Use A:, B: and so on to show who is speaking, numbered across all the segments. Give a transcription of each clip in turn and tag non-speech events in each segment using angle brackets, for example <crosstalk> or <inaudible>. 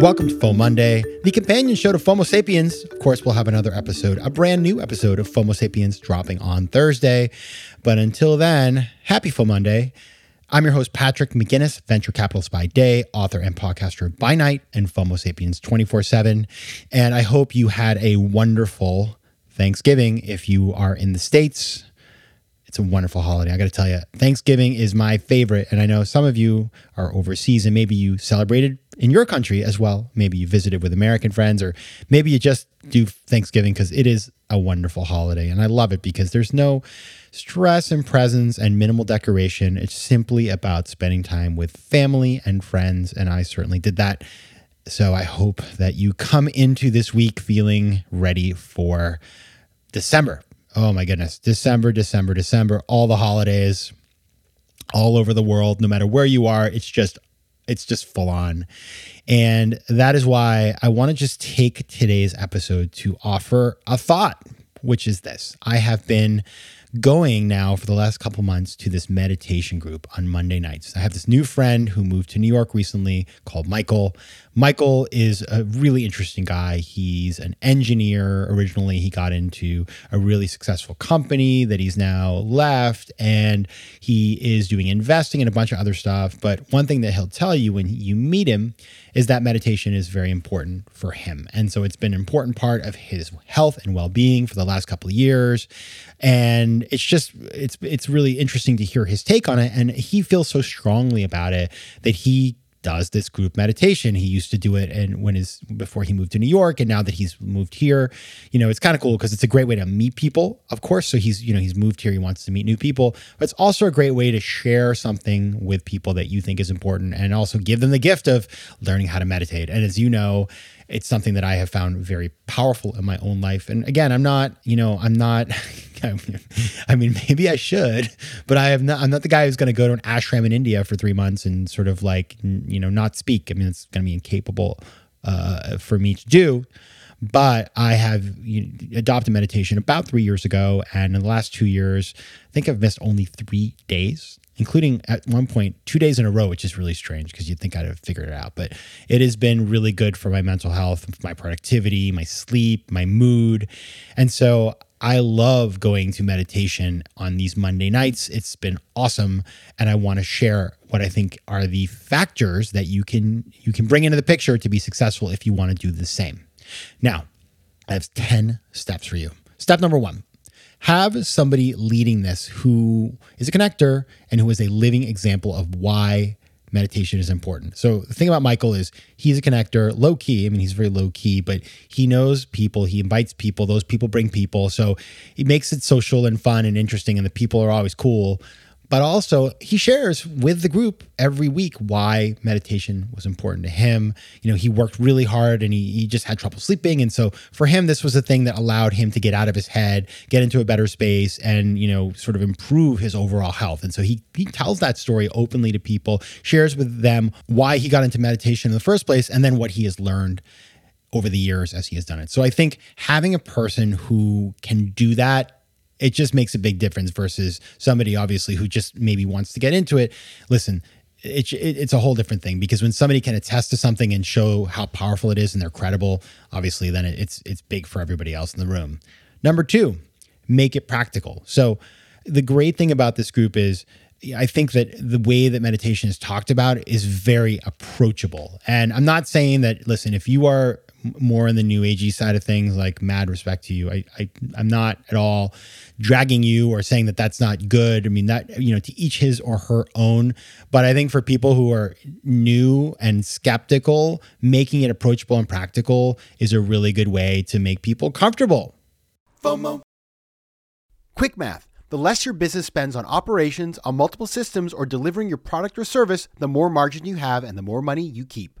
A: Welcome to FOMO Monday, the companion show to FOMO Sapiens. Of course, we'll have another episode, a brand new episode of FOMO Sapiens dropping on Thursday. But until then, happy FOMO Monday. I'm your host, Patrick McGinnis, venture capitalist by day, author and podcaster by night, and FOMO Sapiens 24 7. And I hope you had a wonderful Thanksgiving if you are in the States. It's a wonderful holiday. I got to tell you, Thanksgiving is my favorite. And I know some of you are overseas and maybe you celebrated in your country as well. Maybe you visited with American friends, or maybe you just do Thanksgiving because it is a wonderful holiday. And I love it because there's no stress and presents and minimal decoration. It's simply about spending time with family and friends. And I certainly did that. So I hope that you come into this week feeling ready for December. Oh my goodness. December, December, December, all the holidays all over the world, no matter where you are. It's just it's just full on. And that is why I want to just take today's episode to offer a thought, which is this. I have been going now for the last couple months to this meditation group on Monday nights. I have this new friend who moved to New York recently called Michael. Michael is a really interesting guy. He's an engineer. Originally, he got into a really successful company that he's now left, and he is doing investing and a bunch of other stuff. But one thing that he'll tell you when you meet him is that meditation is very important for him. And so it's been an important part of his health and well-being for the last couple of years. And it's just it's it's really interesting to hear his take on it. And he feels so strongly about it that he does this group meditation. He used to do it and when his before he moved to New York and now that he's moved here, you know, it's kind of cool because it's a great way to meet people, of course. So he's, you know, he's moved here, he wants to meet new people, but it's also a great way to share something with people that you think is important and also give them the gift of learning how to meditate. And as you know, it's something that I have found very powerful in my own life. And again, I'm not, you know, I'm not <laughs> I mean, maybe I should, but I have not. I'm not the guy who's going to go to an ashram in India for three months and sort of like you know not speak. I mean, it's going to be incapable uh, for me to do. But I have you know, adopted meditation about three years ago, and in the last two years, I think I've missed only three days including at one point two days in a row, which is really strange because you'd think I'd have figured it out. But it has been really good for my mental health, my productivity, my sleep, my mood. And so I love going to meditation on these Monday nights. It's been awesome and I want to share what I think are the factors that you can you can bring into the picture to be successful if you want to do the same. Now, I have 10 steps for you. Step number 1. Have somebody leading this who is a connector and who is a living example of why meditation is important. So the thing about Michael is he's a connector, low key. I mean, he's very low key, but he knows people. He invites people. Those people bring people. So he makes it social and fun and interesting, and the people are always cool but also he shares with the group every week why meditation was important to him. You know, he worked really hard and he, he just had trouble sleeping. And so for him, this was a thing that allowed him to get out of his head, get into a better space, and, you know, sort of improve his overall health. And so he, he tells that story openly to people, shares with them why he got into meditation in the first place, and then what he has learned over the years as he has done it. So I think having a person who can do that it just makes a big difference versus somebody obviously who just maybe wants to get into it. Listen, it, it, it's a whole different thing because when somebody can attest to something and show how powerful it is and they're credible, obviously then it, it's it's big for everybody else in the room. Number two, make it practical. So the great thing about this group is I think that the way that meditation is talked about is very approachable. And I'm not saying that, listen, if you are more in the new agey side of things, like mad respect to you, I, I, I'm not at all dragging you or saying that that's not good. I mean, that, you know, to each his or her own. But I think for people who are new and skeptical, making it approachable and practical is a really good way to make people comfortable.
B: FOMO.
C: Quick math.
A: The less your business spends on operations, on multiple systems, or delivering your product or service, the more margin you have and the more money you keep.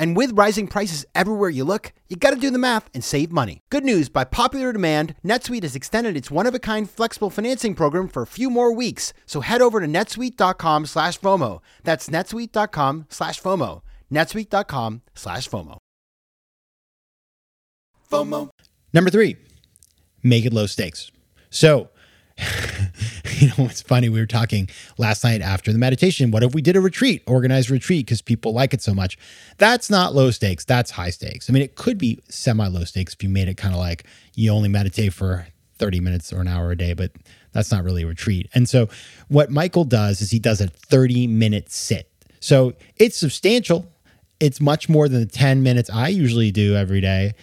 A: And with rising prices everywhere you look, you gotta do the math and save money. Good news by popular demand, NetSuite has extended its one of a kind flexible financing program for a few more weeks. So head over to netsuite.com slash FOMO. That's netsuite.com slash FOMO. netsuite.com slash FOMO. FOMO. Number three, make it low stakes. So, <laughs> you know, it's funny. We were talking last night after the meditation. What if we did a retreat, organized retreat, because people like it so much? That's not low stakes. That's high stakes. I mean, it could be semi low stakes if you made it kind of like you only meditate for 30 minutes or an hour a day, but that's not really a retreat. And so, what Michael does is he does a 30 minute sit. So, it's substantial. It's much more than the 10 minutes I usually do every day,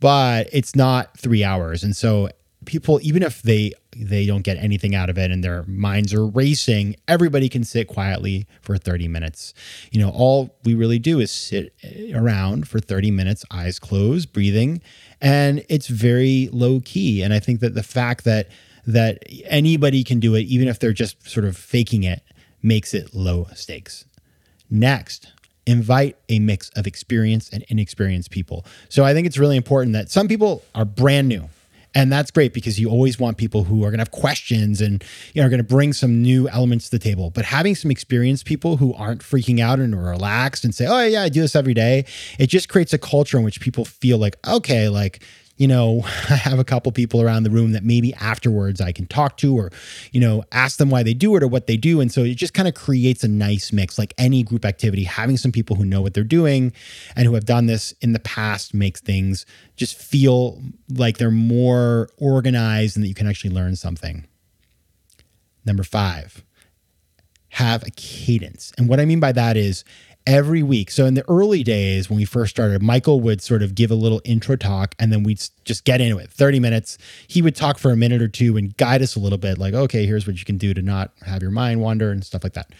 A: but it's not three hours. And so, people even if they they don't get anything out of it and their minds are racing everybody can sit quietly for 30 minutes. You know all we really do is sit eh, around for 30 minutes eyes closed breathing and it's very low key and i think that the fact that that anybody can do it even if they're just sort of faking it makes it low stakes. Next invite a mix of experienced and inexperienced people. So i think it's really important that some people are brand new and that's great because you always want people who are going to have questions and you know, are going to bring some new elements to the table. But having some experienced people who aren't freaking out and are relaxed and say, oh, yeah, I do this every day, it just creates a culture in which people feel like, okay, like, you know, <laughs> I have a couple people around the room that maybe afterwards I can talk to or, you know, ask them why they do it or what they do. And so it just kind of creates a nice mix. Like any group activity, having some people who know what they're doing and who have done this in the past makes things just feel like they're more organized and that you can actually learn something. Number five, have a cadence. And what I mean by that is every week. So in the early days when we first started, Michael would sort of give a little intro talk and then we'd just get into it. 30 minutes. He would talk for a minute or two and guide us a little bit like, okay, here's what you can do to not have your mind wander and stuff like that.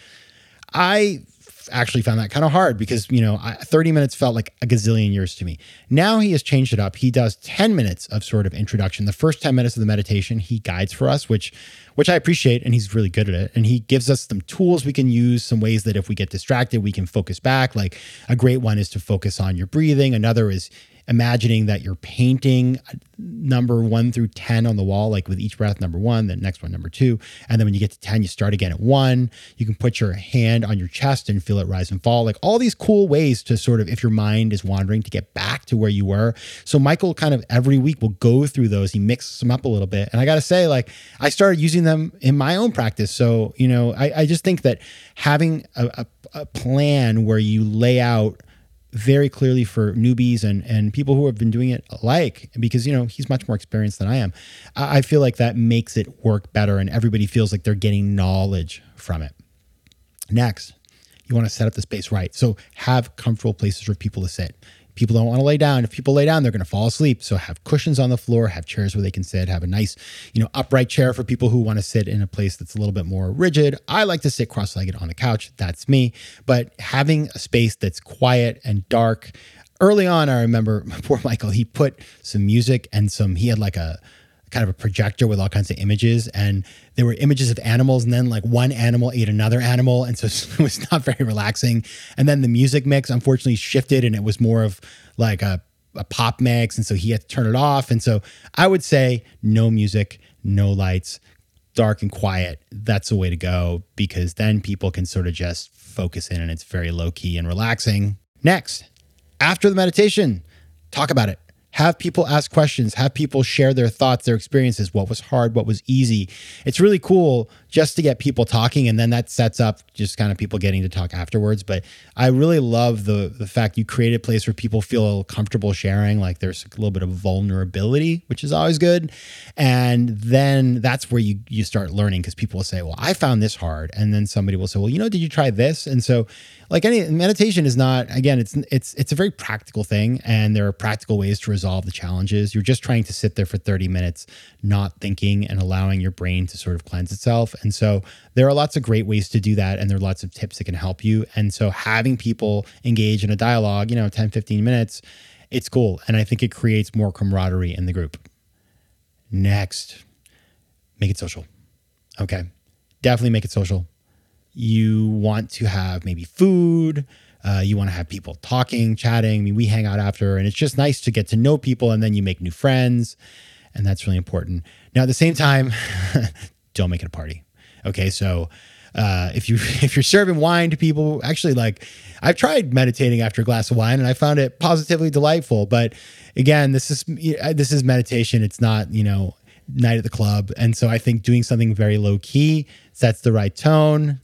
A: I actually found that kind of hard because you know 30 minutes felt like a gazillion years to me. Now he has changed it up. He does 10 minutes of sort of introduction. The first 10 minutes of the meditation he guides for us which which i appreciate and he's really good at it. And he gives us some tools we can use some ways that if we get distracted we can focus back. Like a great one is to focus on your breathing. Another is imagining that you're painting number one through 10 on the wall, like with each breath, number one, the next one, number two. And then when you get to 10, you start again at one. You can put your hand on your chest and feel it rise and fall. Like all these cool ways to sort of, if your mind is wandering, to get back to where you were. So Michael kind of every week will go through those. He mixes them up a little bit. And I got to say, like, I started using them in my own practice. So, you know, I, I just think that having a, a, a plan where you lay out, very clearly for newbies and and people who have been doing it alike because you know he's much more experienced than I am. I, I feel like that makes it work better and everybody feels like they're getting knowledge from it. Next, you want to set up the space right. So have comfortable places for people to sit. People don't want to lay down. If people lay down, they're going to fall asleep. So have cushions on the floor, have chairs where they can sit, have a nice, you know, upright chair for people who want to sit in a place that's a little bit more rigid. I like to sit cross-legged on a couch. That's me. But having a space that's quiet and dark. Early on, I remember <laughs> poor Michael, he put some music and some, he had like a, kind of a projector with all kinds of images and there were images of animals and then like one animal ate another animal and so <laughs> it was not very relaxing. And then the music mix unfortunately shifted and it was more of like a, a pop mix and so he had to turn it off. And so i would say no music no lights dark and quiet. That's the way to go because then people can sort of just focus in and it's very low key and relaxing. Next after the meditation talk about it have people ask questions, have people share their thoughts, their experiences, what was hard, what was easy. It's really cool just to get people talking and then that sets up just kind of people getting to talk afterwards. But I really love the the fact you create a place where people feel comfortable sharing, like there's a little bit of vulnerability, which is always good. And then that's where you you start learning because people will say, "Well, I found this hard." And then somebody will say, "Well, you know, did you try this?" And so like any meditation is not again it's it's it's a very practical thing and there are practical ways to resolve the challenges. You're just trying to sit there for 30 minutes not thinking and allowing your brain to sort of cleanse itself. And so there are lots of great ways to do that and there are lots of tips that can help you. And so having people engage in a dialogue you know 10 15 minutes it's cool. And i think it creates more camaraderie in the group. Next make it social. Okay? Definitely make it social. You want to have maybe food. Uh, you want to have people talking, chatting. I mean, we hang out after, and it's just nice to get to know people, and then you make new friends, and that's really important. Now, at the same time, <laughs> don't make it a party. Okay, so uh, if you <laughs> if you're serving wine to people, actually, like I've tried meditating after a glass of wine, and I found it positively delightful. But again, this is this is meditation. It's not you know night at the club, and so I think doing something very low key sets the right tone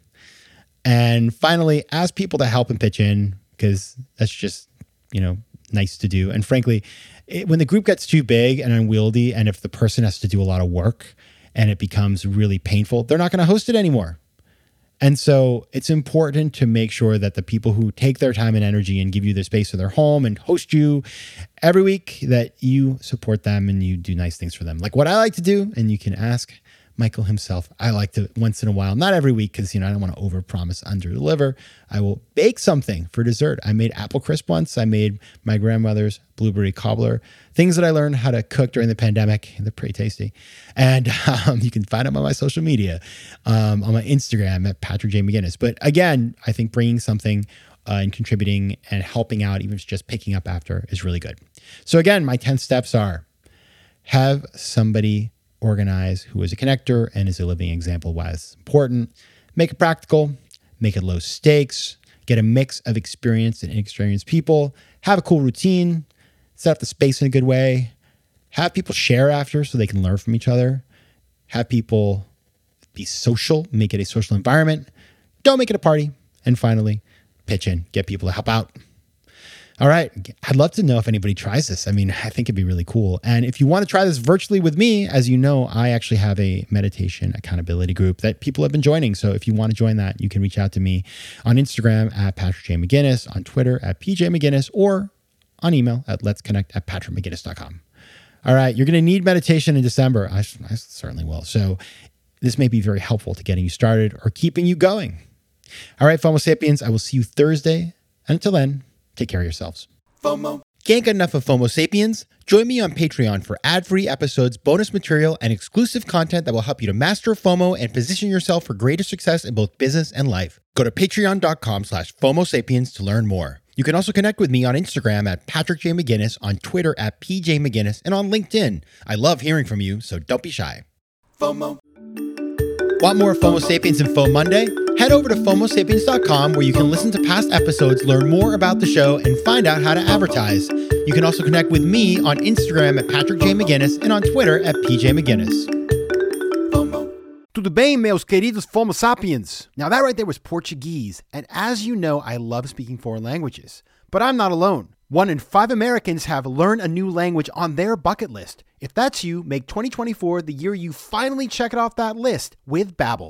A: and finally, ask people to help and pitch in because that's just, you know, nice to do. And frankly, it, when the group gets too big and unwieldy, and if the person has to do a lot of work and it becomes really painful, they're not going to host it anymore. And so it's important to make sure that the people who take their time and energy and give you their space of their home and host you every week, that you support them and you do nice things for them. Like what I like to do, and you can ask Michael himself. I like to once in a while, not every week, because you know I don't want to overpromise, under deliver. I will bake something for dessert. I made apple crisp once. I made my grandmother's blueberry cobbler. Things that I learned how to cook during the pandemic. They're pretty tasty, and <laughs> um, you can find them on my social media, um, on my Instagram at Patrick J McGinnis. But again, I think bringing something uh, and contributing and helping out, even just picking up after, is really good. So again, my ten steps are have somebody organize who is a connector and is a living example why it's important. Make it practical, make it low stakes, get a mix of experienced and inexperienced people, have a cool routine, set up the space in a good way, have people share after so they can learn from each other, have people be social, make it a social environment, don't make it a party, and finally, pitch in, get people to help out. All right. I'd love to know if anybody tries this. I mean, I think it'd be really cool. And if you want to try this virtually with me, as you know, I actually have a meditation accountability group that people have been joining. So if you want to join that, you can reach out to me on Instagram at Patrick J. McGinnis, on Twitter at PJ McGinnis, or on email at let's connect at patrickmcginnis.com. All right. You're going to need meditation in December. I, I certainly will. So this may be very helpful to getting you started or keeping you going. All right, FOMO Sapiens, I will see you Thursday. And until then, Take care of yourselves. FOMO. Can't get enough of FOMO Sapiens? Join me on Patreon for ad free episodes, bonus material, and exclusive content that will help you to master FOMO and position yourself for greater success in both business and life. Go to patreon.com slash FOMO Sapiens to learn more. You can also connect with me on Instagram at Patrick J. McGinnis, on Twitter at PJ McGinnis, and on LinkedIn. I love hearing from you, so don't be shy. FOMO. Want more FOMO Sapiens Info Monday? Head over to FOMOSapiens.com where you can listen to past episodes, learn more about the show, and find out how to advertise. You can also connect with me on Instagram at Patrick J. McGinnis and on Twitter at PJ McGinnis.
B: Tudo bem, meus queridos Fomo Sapiens? Now, that right there was Portuguese, and as you know, I love speaking foreign languages. But I'm not alone. One in five Americans have learned a new language on their bucket list. If that's you, make 2024 the year you finally check it off that list with Babbel,